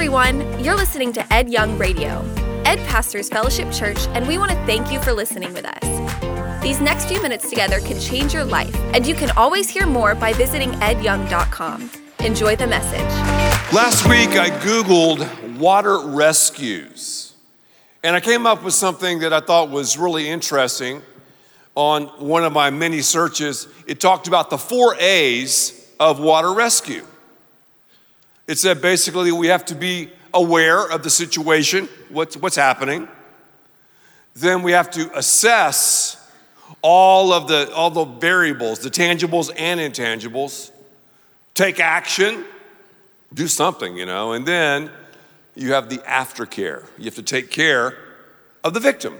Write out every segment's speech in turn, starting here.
everyone. You're listening to Ed Young Radio. Ed pastors Fellowship Church, and we want to thank you for listening with us. These next few minutes together can change your life, and you can always hear more by visiting edyoung.com. Enjoy the message. Last week, I Googled water rescues, and I came up with something that I thought was really interesting on one of my many searches. It talked about the four A's of water rescue. It said basically we have to be aware of the situation, what's, what's happening. Then we have to assess all of the, all the variables, the tangibles and intangibles. Take action, do something, you know. And then you have the aftercare. You have to take care of the victim.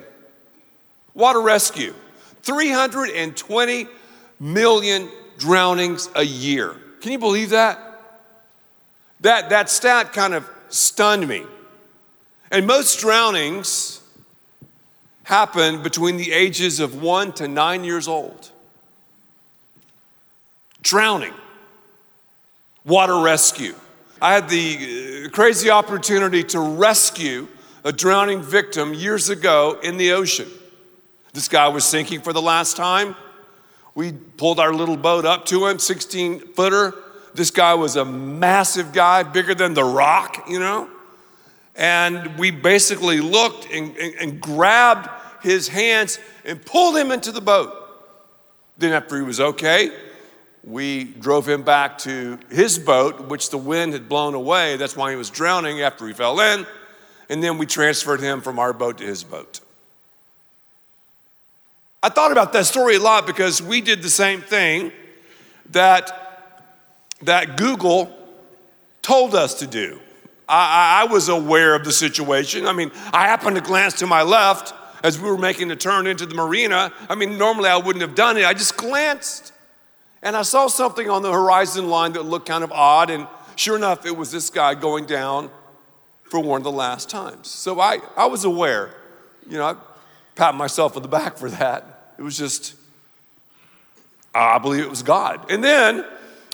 Water rescue 320 million drownings a year. Can you believe that? That, that stat kind of stunned me. And most drownings happen between the ages of one to nine years old. Drowning, water rescue. I had the uh, crazy opportunity to rescue a drowning victim years ago in the ocean. This guy was sinking for the last time. We pulled our little boat up to him, 16 footer, this guy was a massive guy, bigger than the rock, you know? And we basically looked and, and, and grabbed his hands and pulled him into the boat. Then, after he was okay, we drove him back to his boat, which the wind had blown away. That's why he was drowning after he fell in. And then we transferred him from our boat to his boat. I thought about that story a lot because we did the same thing that that Google told us to do. I, I, was aware of the situation. I mean, I happened to glance to my left as we were making the turn into the marina. I mean, normally I wouldn't have done it. I just glanced and I saw something on the horizon line that looked kind of odd. And sure enough, it was this guy going down for one of the last times. So I, I was aware. You know, I pat myself on the back for that. It was just, I believe it was God. And then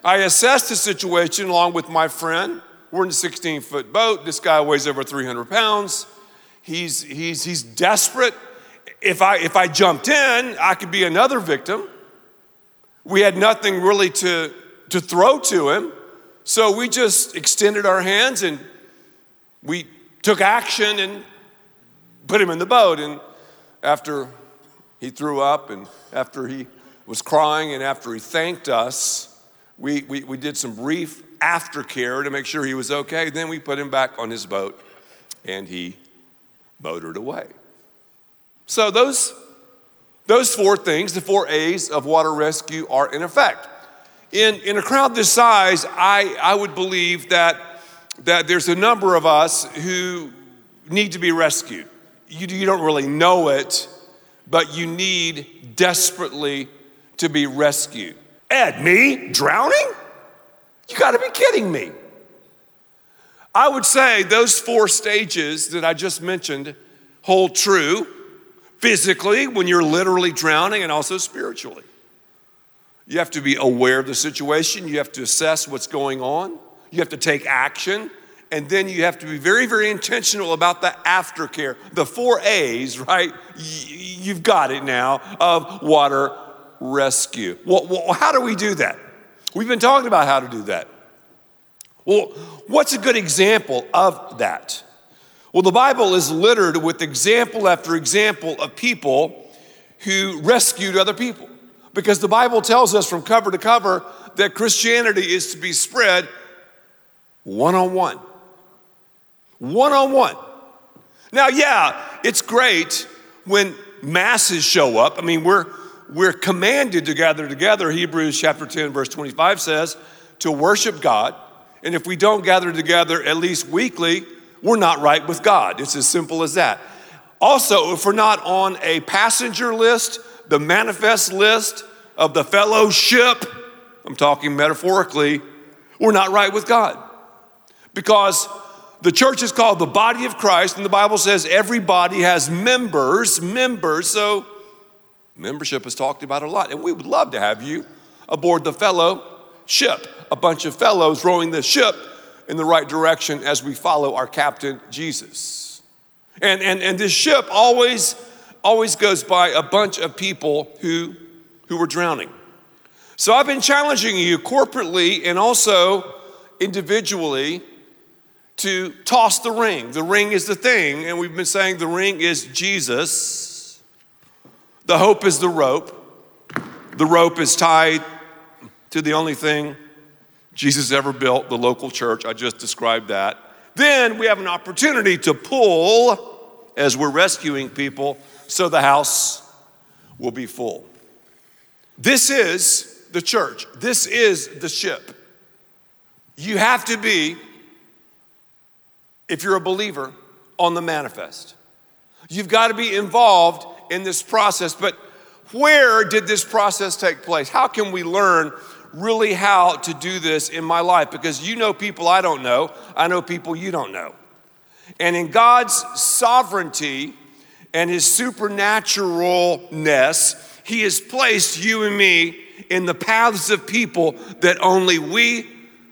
I assessed the situation along with my friend. We're in a 16 foot boat. This guy weighs over 300 pounds. He's, he's, he's desperate. If I, if I jumped in, I could be another victim. We had nothing really to, to throw to him. So we just extended our hands and we took action and put him in the boat. And after he threw up and after he was crying and after he thanked us, we, we, we did some brief aftercare to make sure he was okay. Then we put him back on his boat and he motored away. So those, those four things, the four A's of water rescue, are in effect. In, in a crowd this size, I, I would believe that, that there's a number of us who need to be rescued. You, you don't really know it, but you need desperately to be rescued. Ed, me drowning? You gotta be kidding me. I would say those four stages that I just mentioned hold true physically when you're literally drowning and also spiritually. You have to be aware of the situation, you have to assess what's going on, you have to take action, and then you have to be very, very intentional about the aftercare. The four A's, right? You've got it now of water, rescue. Well, how do we do that? We've been talking about how to do that. Well, what's a good example of that? Well, the Bible is littered with example after example of people who rescued other people. Because the Bible tells us from cover to cover that Christianity is to be spread one on one. One on one. Now, yeah, it's great when masses show up. I mean, we're we're commanded to gather together. Hebrews chapter 10, verse 25 says, to worship God. And if we don't gather together at least weekly, we're not right with God. It's as simple as that. Also, if we're not on a passenger list, the manifest list of the fellowship, I'm talking metaphorically, we're not right with God. Because the church is called the body of Christ, and the Bible says every body has members, members. So Membership is talked about a lot, and we would love to have you aboard the fellow ship, a bunch of fellows rowing the ship in the right direction as we follow our captain, Jesus. And, and, and this ship always, always goes by a bunch of people who, who were drowning. So I've been challenging you corporately and also individually to toss the ring. The ring is the thing, and we've been saying the ring is Jesus. The hope is the rope. The rope is tied to the only thing Jesus ever built, the local church. I just described that. Then we have an opportunity to pull as we're rescuing people so the house will be full. This is the church, this is the ship. You have to be, if you're a believer, on the manifest. You've got to be involved in this process. But where did this process take place? How can we learn really how to do this in my life? Because you know people I don't know, I know people you don't know. And in God's sovereignty and his supernaturalness, he has placed you and me in the paths of people that only we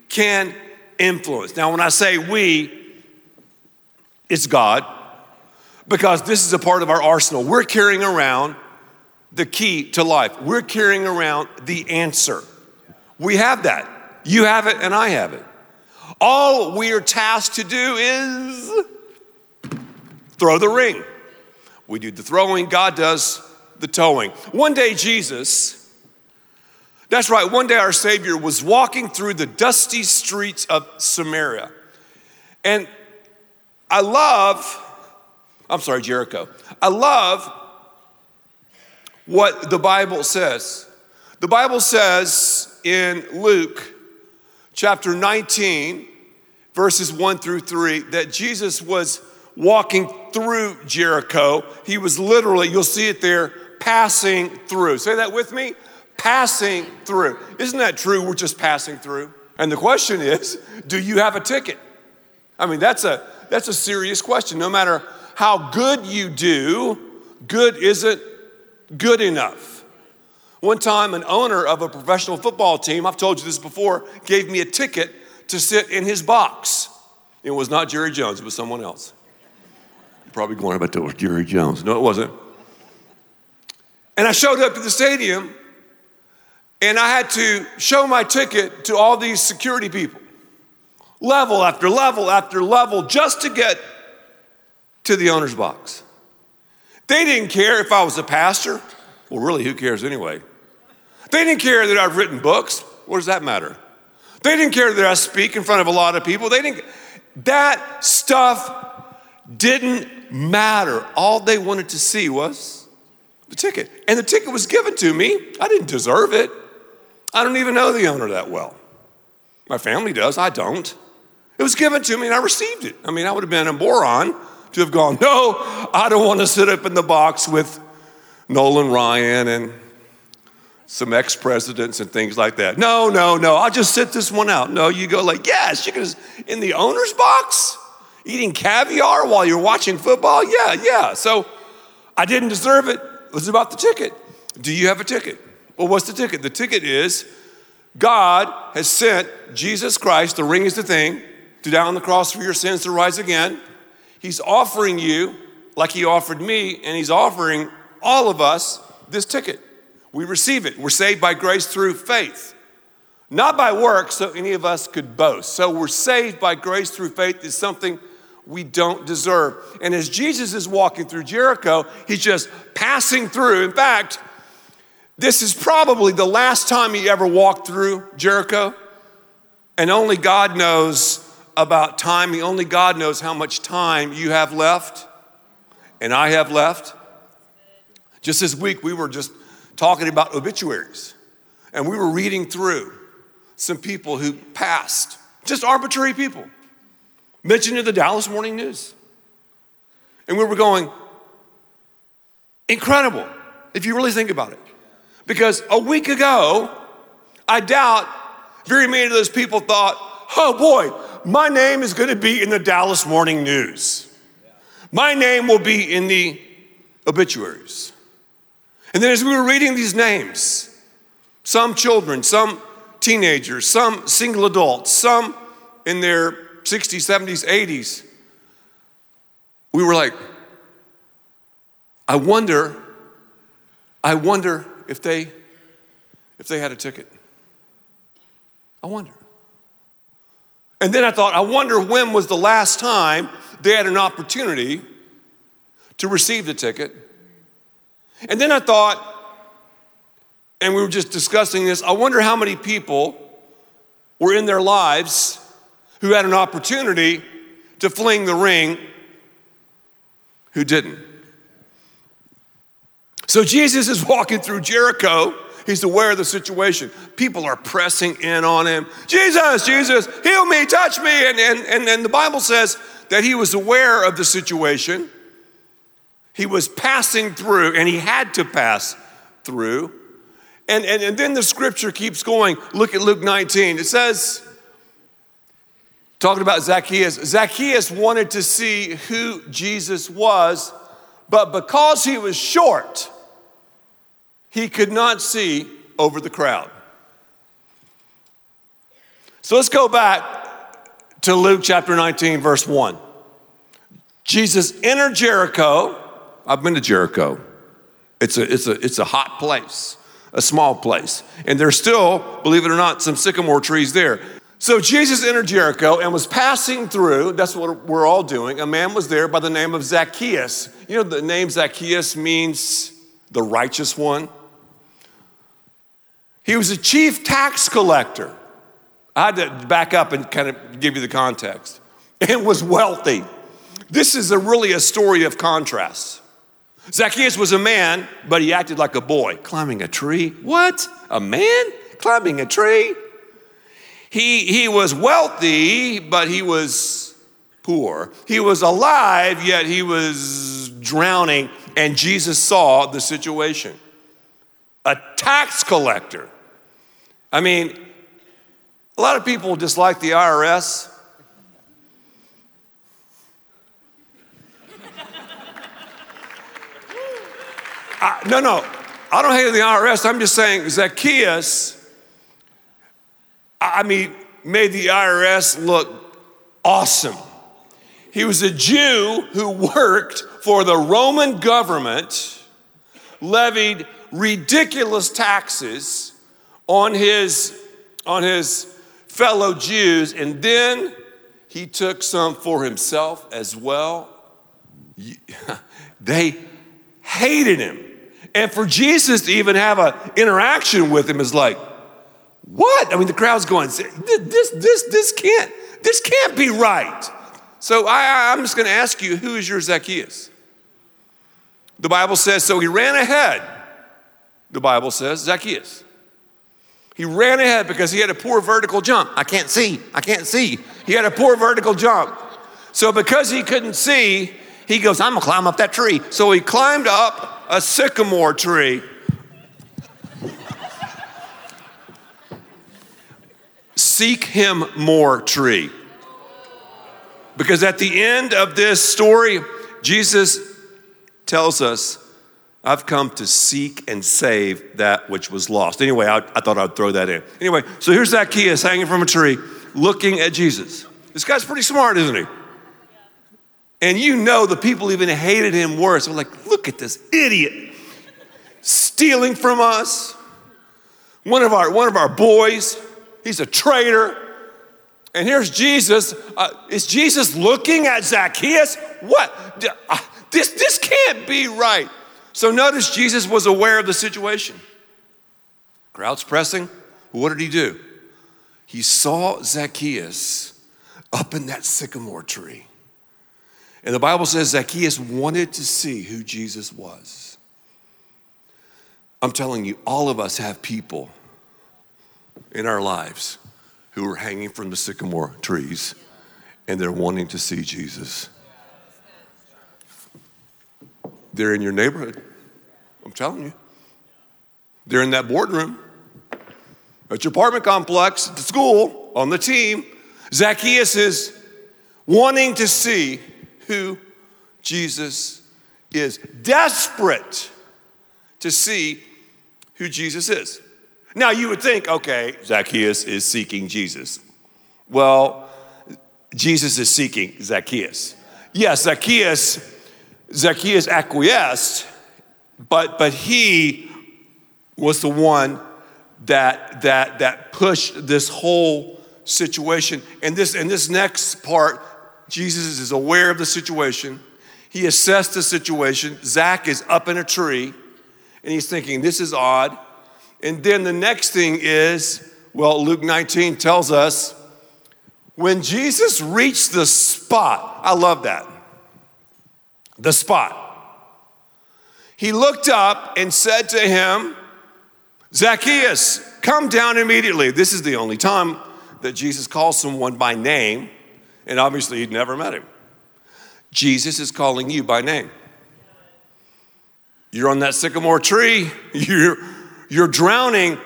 can influence. Now, when I say we, it's God, because this is a part of our arsenal. We're carrying around the key to life, we're carrying around the answer. We have that. You have it, and I have it. All we are tasked to do is throw the ring. We do the throwing, God does the towing. One day, Jesus, that's right, one day our Savior was walking through the dusty streets of Samaria. And I love, I'm sorry, Jericho. I love what the Bible says. The Bible says in Luke chapter 19, verses 1 through 3, that Jesus was walking through Jericho. He was literally, you'll see it there, passing through. Say that with me passing through. Isn't that true? We're just passing through. And the question is, do you have a ticket? I mean, that's a that's a serious question. No matter how good you do, good isn't good enough. One time, an owner of a professional football team, I've told you this before, gave me a ticket to sit in his box. It was not Jerry Jones, it was someone else. You're probably going about to Jerry Jones. No, it wasn't. And I showed up to the stadium and I had to show my ticket to all these security people, level after level after level, just to get to the owner's box. They didn't care if I was a pastor. Well, really, who cares anyway? They didn't care that I've written books. What does that matter? They didn't care that I speak in front of a lot of people. They didn't. That stuff didn't matter. All they wanted to see was the ticket. And the ticket was given to me. I didn't deserve it. I don't even know the owner that well. My family does, I don't. It was given to me and I received it. I mean, I would have been a moron to have gone, no, I don't want to sit up in the box with Nolan Ryan and some ex presidents and things like that. No, no, no, I'll just sit this one out. No, you go like, yes, you can, in the owner's box, eating caviar while you're watching football? Yeah, yeah. So I didn't deserve it. It was about the ticket. Do you have a ticket? Well, what's the ticket? The ticket is God has sent Jesus Christ, the ring is the thing, to die on the cross for your sins to rise again. He's offering you, like He offered me, and He's offering all of us this ticket. We receive it. We're saved by grace through faith, not by works, so any of us could boast. So we're saved by grace through faith is something we don't deserve. And as Jesus is walking through Jericho, He's just passing through. In fact, this is probably the last time he ever walked through Jericho. And only God knows about time. Only God knows how much time you have left and I have left. Just this week, we were just talking about obituaries and we were reading through some people who passed, just arbitrary people, mentioned in the Dallas Morning News. And we were going, incredible, if you really think about it. Because a week ago, I doubt very many of those people thought, oh boy, my name is going to be in the Dallas Morning News. My name will be in the obituaries. And then as we were reading these names, some children, some teenagers, some single adults, some in their 60s, 70s, 80s, we were like, I wonder, I wonder if they if they had a ticket. I wonder. And then I thought, I wonder when was the last time they had an opportunity to receive the ticket. And then I thought, and we were just discussing this, I wonder how many people were in their lives who had an opportunity to fling the ring who didn't. So Jesus is walking through Jericho. He's aware of the situation. People are pressing in on him. Jesus, Jesus, heal me, touch me. And, and, and, and the Bible says that he was aware of the situation. He was passing through, and he had to pass through. And, and, and then the scripture keeps going. Look at Luke 19. It says, talking about Zacchaeus, Zacchaeus wanted to see who Jesus was, but because he was short, he could not see over the crowd. So let's go back to Luke chapter 19, verse 1. Jesus entered Jericho. I've been to Jericho. It's a, it's a, it's a hot place, a small place. And there's still, believe it or not, some sycamore trees there. So Jesus entered Jericho and was passing through. That's what we're all doing. A man was there by the name of Zacchaeus. You know, the name Zacchaeus means the righteous one. He was a chief tax collector. I had to back up and kind of give you the context. And was wealthy. This is a really a story of contrasts. Zacchaeus was a man, but he acted like a boy, climbing a tree. What? A man climbing a tree? He, he was wealthy, but he was poor. He was alive, yet he was drowning, and Jesus saw the situation. A tax collector. I mean, a lot of people dislike the IRS. I, no, no, I don't hate the IRS. I'm just saying Zacchaeus I mean, made the IRS look awesome. He was a Jew who worked for the Roman government, levied ridiculous taxes on his, on his fellow Jews, and then he took some for himself as well. They hated him. And for Jesus to even have an interaction with him is like, what? I mean, the crowd's going, this, this, this can't, this can't be right. So I, I'm just going to ask you, who is your Zacchaeus? The Bible says, so he ran ahead. The Bible says, Zacchaeus. He ran ahead because he had a poor vertical jump. I can't see. I can't see. He had a poor vertical jump. So because he couldn't see, he goes, I'm gonna climb up that tree. So he climbed up a sycamore tree seek him more tree. Because at the end of this story, Jesus tells us, I've come to seek and save that which was lost. Anyway, I, I, thought I'd throw that in. Anyway, so here's Zacchaeus hanging from a tree looking at Jesus. This guy's pretty smart, isn't he? And you know the people even hated him worse. They're like, look at this idiot stealing from us. One of our, one of our boys He's a traitor. And here's Jesus. Uh, is Jesus looking at Zacchaeus? What? Uh, this, this can't be right. So notice Jesus was aware of the situation. Crowd's pressing. What did he do? He saw Zacchaeus up in that sycamore tree. And the Bible says Zacchaeus wanted to see who Jesus was. I'm telling you, all of us have people in our lives who are hanging from the sycamore trees and they're wanting to see Jesus. They're in your neighborhood. I'm telling you. They're in that boardroom, at your apartment complex, at the school, on the team. Zacchaeus is wanting to see who Jesus is, desperate to see who Jesus is. Now, you would think, okay, Zacchaeus is seeking Jesus. Well, Jesus is seeking Zacchaeus. Yes, Zacchaeus, Zacchaeus acquiesced, but but he was the one that that that pushed this whole situation. And this and this next part, Jesus is aware of the situation. He assessed the situation. Zach is up in a tree, and he's thinking, "This is odd." And then the next thing is, well, Luke 19 tells us when Jesus reached the spot. I love that. The spot. He looked up and said to him, Zacchaeus, come down immediately. This is the only time that Jesus calls someone by name, and obviously he'd never met him. Jesus is calling you by name. You're on that sycamore tree, you're, you're drowning.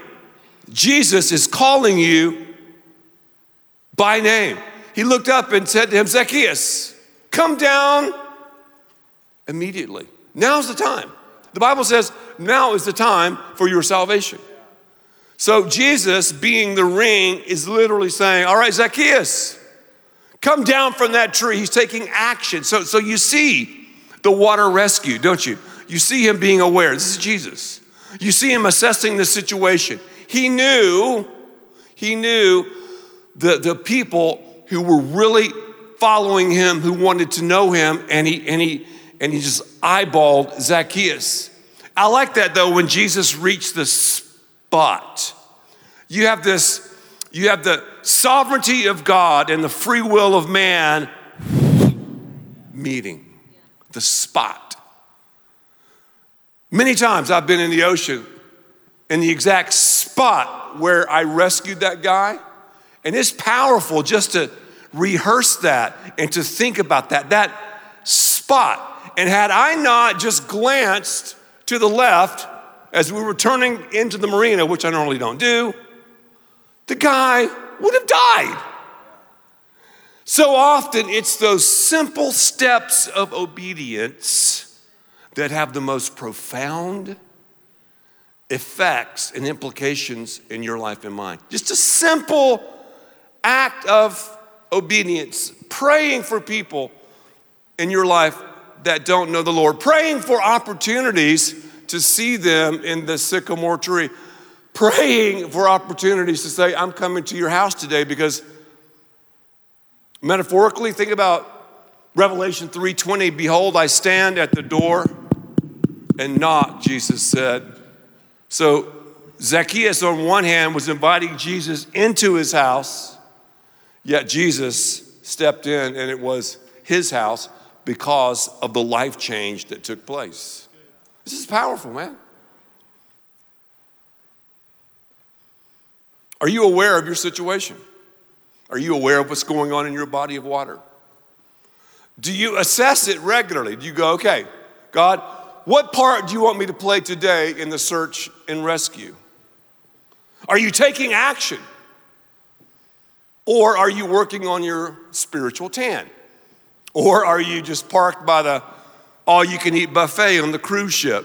Jesus is calling you by name. He looked up and said to him, Zacchaeus, come down immediately. Now's the time. The Bible says now is the time for your salvation. So Jesus, being the ring, is literally saying, All right, Zacchaeus, come down from that tree. He's taking action. So, so you see the water rescue, don't you? You see him being aware. This is Jesus. You see him assessing the situation. He knew, he knew the, the people who were really following him, who wanted to know him, and he, and he, and he just eyeballed Zacchaeus. I like that though, when Jesus reached the spot. You have this, you have the sovereignty of God and the free will of man meeting, the spot. Many times I've been in the ocean in the exact spot where I rescued that guy. And it's powerful just to rehearse that and to think about that, that spot. And had I not just glanced to the left as we were turning into the marina, which I normally don't do, the guy would have died. So often it's those simple steps of obedience that have the most profound effects and implications in your life and mine. Just a simple act of obedience, praying for people in your life that don't know the Lord, praying for opportunities to see them in the sycamore tree, praying for opportunities to say, I'm coming to your house today because metaphorically, think about Revelation 3:20, behold, I stand at the door and knock, Jesus said. So Zacchaeus, on one hand, was inviting Jesus into his house, yet Jesus stepped in and it was his house because of the life change that took place. This is powerful, man. Are you aware of your situation? Are you aware of what's going on in your body of water? Do you assess it regularly? Do you go, okay, God, what part do you want me to play today in the search and rescue? Are you taking action? Or are you working on your spiritual tan? Or are you just parked by the all you can eat buffet on the cruise ship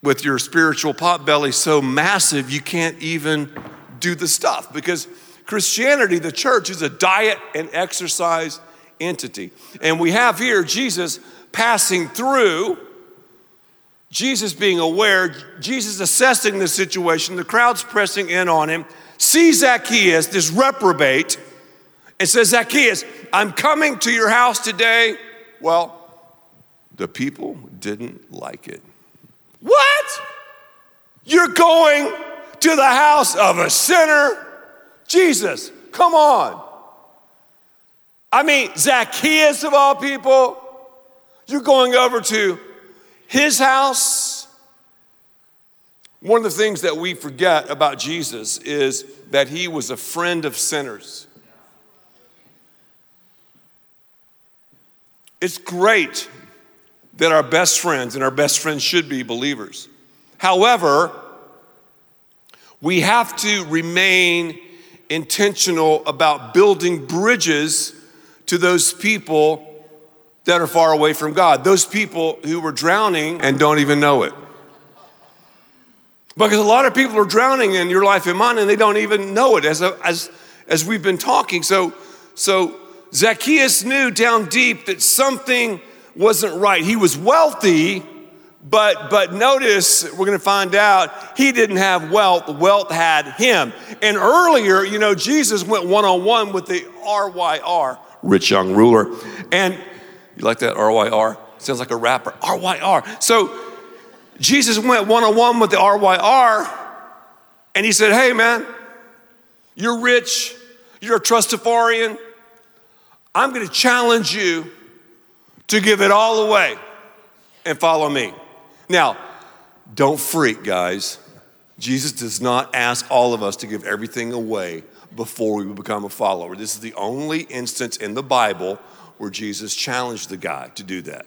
with your spiritual pot belly so massive you can't even do the stuff? Because Christianity, the church, is a diet and exercise entity. And we have here Jesus passing through, Jesus being aware, Jesus assessing the situation, the crowd's pressing in on him, sees Zacchaeus, this reprobate, and says, Zacchaeus, I'm coming to your house today. Well, the people didn't like it. What? You're going to the house of a sinner? Jesus, come on. I mean, Zacchaeus of all people, you're going over to his house. One of the things that we forget about Jesus is that he was a friend of sinners. It's great that our best friends, and our best friends should be believers. However, we have to remain intentional about building bridges to those people that are far away from God, those people who were drowning and don't even know it. Because a lot of people are drowning in your life and mine and they don't even know it as, a, as, as we've been talking. So so Zacchaeus knew down deep that something wasn't right. He was wealthy, but but notice we're going to find out he didn't have wealth. Wealth had him. And earlier, you know, Jesus went one on one with the RYR, rich young ruler, and you like that RYR? Sounds like a rapper. RYR. So Jesus went one on one with the RYR, and he said, "Hey, man, you're rich. You're a trustafarian. I'm going to challenge you to give it all away and follow me. Now, don't freak, guys. Jesus does not ask all of us to give everything away before we become a follower. This is the only instance in the Bible where Jesus challenged the guy to do that.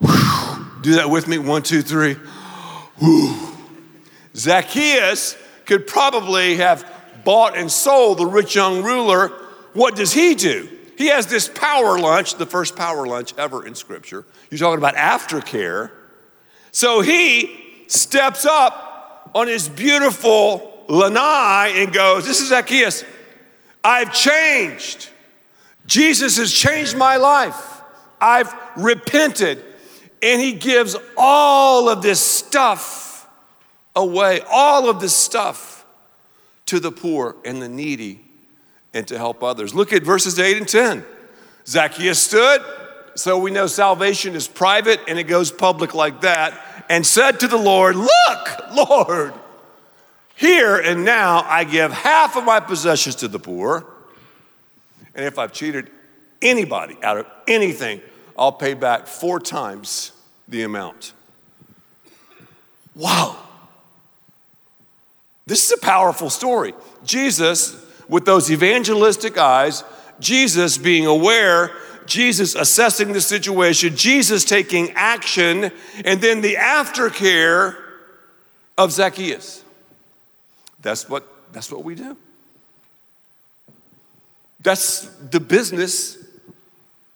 Do that with me. One, two, three. Zacchaeus could probably have bought and sold the rich young ruler. What does he do? He has this power lunch, the first power lunch ever in Scripture. You're talking about aftercare. So he steps up on his beautiful lanai and goes, This is Zacchaeus. I've changed. Jesus has changed my life. I've repented. And he gives all of this stuff away, all of this stuff to the poor and the needy and to help others. Look at verses 8 and 10. Zacchaeus stood, so we know salvation is private and it goes public like that, and said to the Lord, Look, Lord, here and now I give half of my possessions to the poor, and if I've cheated anybody out of anything, I'll pay back four times the amount. Wow. This is a powerful story. Jesus with those evangelistic eyes, Jesus being aware, Jesus assessing the situation, Jesus taking action, and then the aftercare of Zacchaeus. That's what, that's what we do. That's the business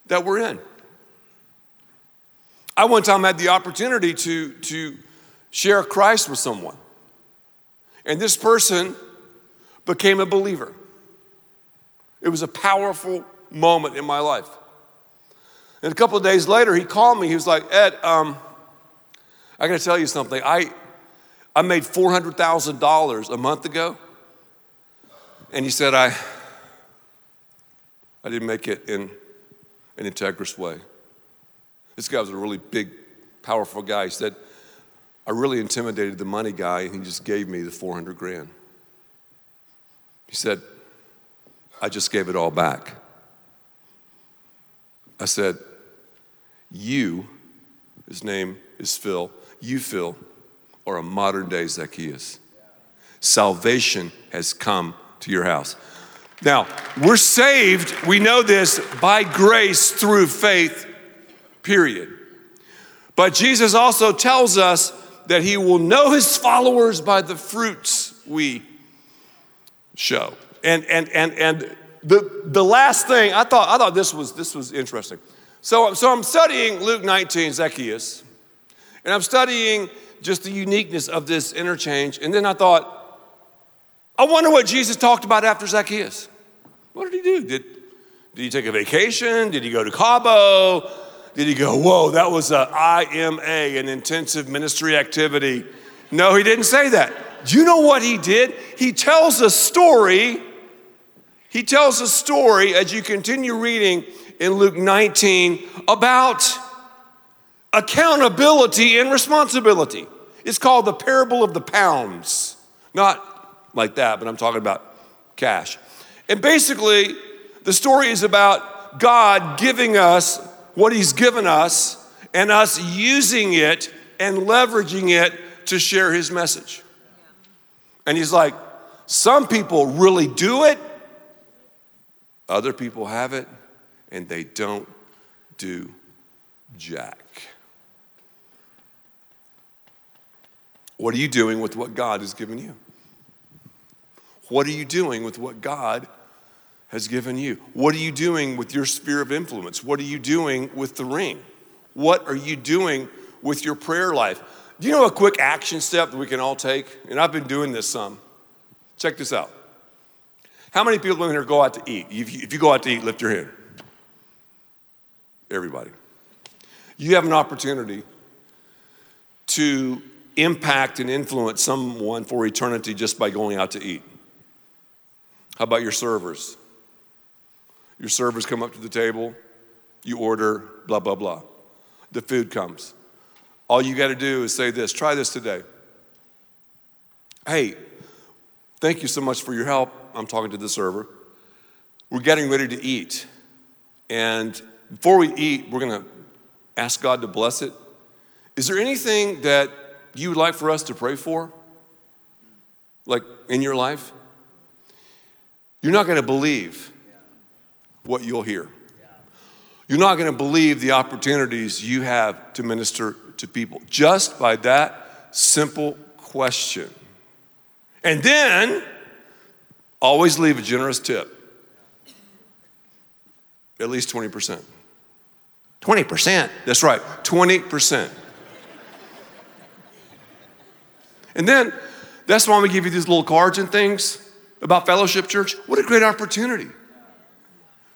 that we're in. I one time had the opportunity to, to share Christ with someone. And this person became a believer. It was a powerful moment in my life. And a couple of days later, he called me. He was like, Ed, um, I got to tell you something. I, I made $400,000 a month ago. And he said, I, I didn't make it in an integrous way. This guy was a really big, powerful guy. He said, I really intimidated the money guy, and he just gave me the 400 grand. He said, I just gave it all back. I said, You, his name is Phil, you, Phil, are a modern day Zacchaeus. Salvation has come to your house. Now, we're saved, we know this, by grace through faith, period. But Jesus also tells us that he will know his followers by the fruits we show. And, and, and, and the, the last thing, I thought, I thought this, was, this was interesting. So, so I'm studying Luke 19, Zacchaeus, and I'm studying just the uniqueness of this interchange. And then I thought, I wonder what Jesus talked about after Zacchaeus. What did he do? Did, did he take a vacation? Did he go to Cabo? Did he go, whoa, that was a IMA, an intensive ministry activity? No, he didn't say that. Do you know what he did? He tells a story. He tells a story as you continue reading in Luke 19 about accountability and responsibility. It's called the parable of the pounds. Not like that, but I'm talking about cash. And basically, the story is about God giving us what He's given us and us using it and leveraging it to share His message. And he's like, some people really do it, other people have it, and they don't do jack. What are you doing with what God has given you? What are you doing with what God has given you? What are you doing with your sphere of influence? What are you doing with the ring? What are you doing with your prayer life? Do you know a quick action step that we can all take? And I've been doing this some. Check this out. How many people in here go out to eat? If you, if you go out to eat, lift your hand. Everybody. You have an opportunity to impact and influence someone for eternity just by going out to eat. How about your servers? Your servers come up to the table, you order, blah, blah, blah. The food comes. All you got to do is say this try this today. Hey, thank you so much for your help. I'm talking to the server. We're getting ready to eat. And before we eat, we're going to ask God to bless it. Is there anything that you would like for us to pray for? Like in your life? You're not going to believe what you'll hear. You're not going to believe the opportunities you have to minister to people just by that simple question. And then always leave a generous tip. At least 20%. 20%? That's right, 20%. And then that's why we give you these little cards and things about Fellowship Church. What a great opportunity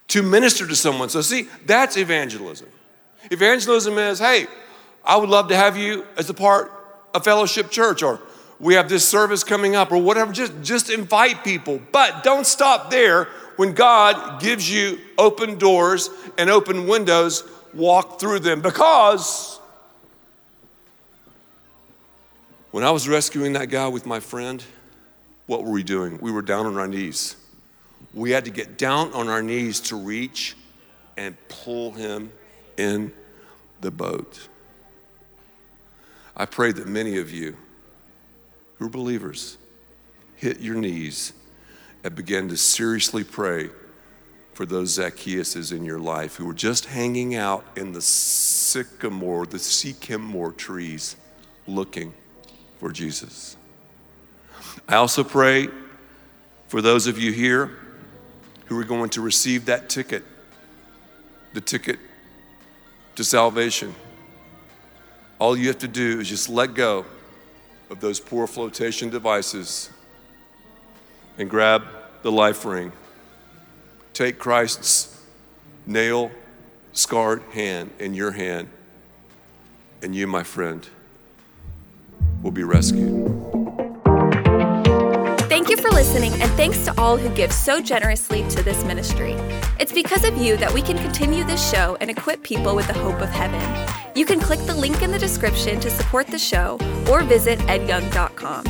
to minister to someone. So, see, that's evangelism. Evangelism is, hey, I would love to have you as a part of Fellowship Church, or we have this service coming up, or whatever. Just, just invite people. But don't stop there. When God gives you open doors and open windows, walk through them. Because when I was rescuing that guy with my friend, what were we doing? We were down on our knees. We had to get down on our knees to reach and pull him in the boat. I pray that many of you who are believers hit your knees and begin to seriously pray for those Zacchaeuses in your life who are just hanging out in the sycamore, the sycamore trees, looking for Jesus. I also pray for those of you here who are going to receive that ticket, the ticket to salvation. All you have to do is just let go of those poor flotation devices and grab the life ring. Take Christ's nail scarred hand in your hand, and you, my friend, will be rescued. Thank you for listening, and thanks to all who give so generously to this ministry. It's because of you that we can continue this show and equip people with the hope of heaven. You can click the link in the description to support the show or visit edyoung.com.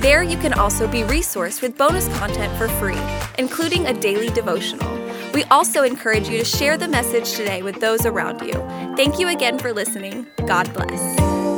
There, you can also be resourced with bonus content for free, including a daily devotional. We also encourage you to share the message today with those around you. Thank you again for listening. God bless.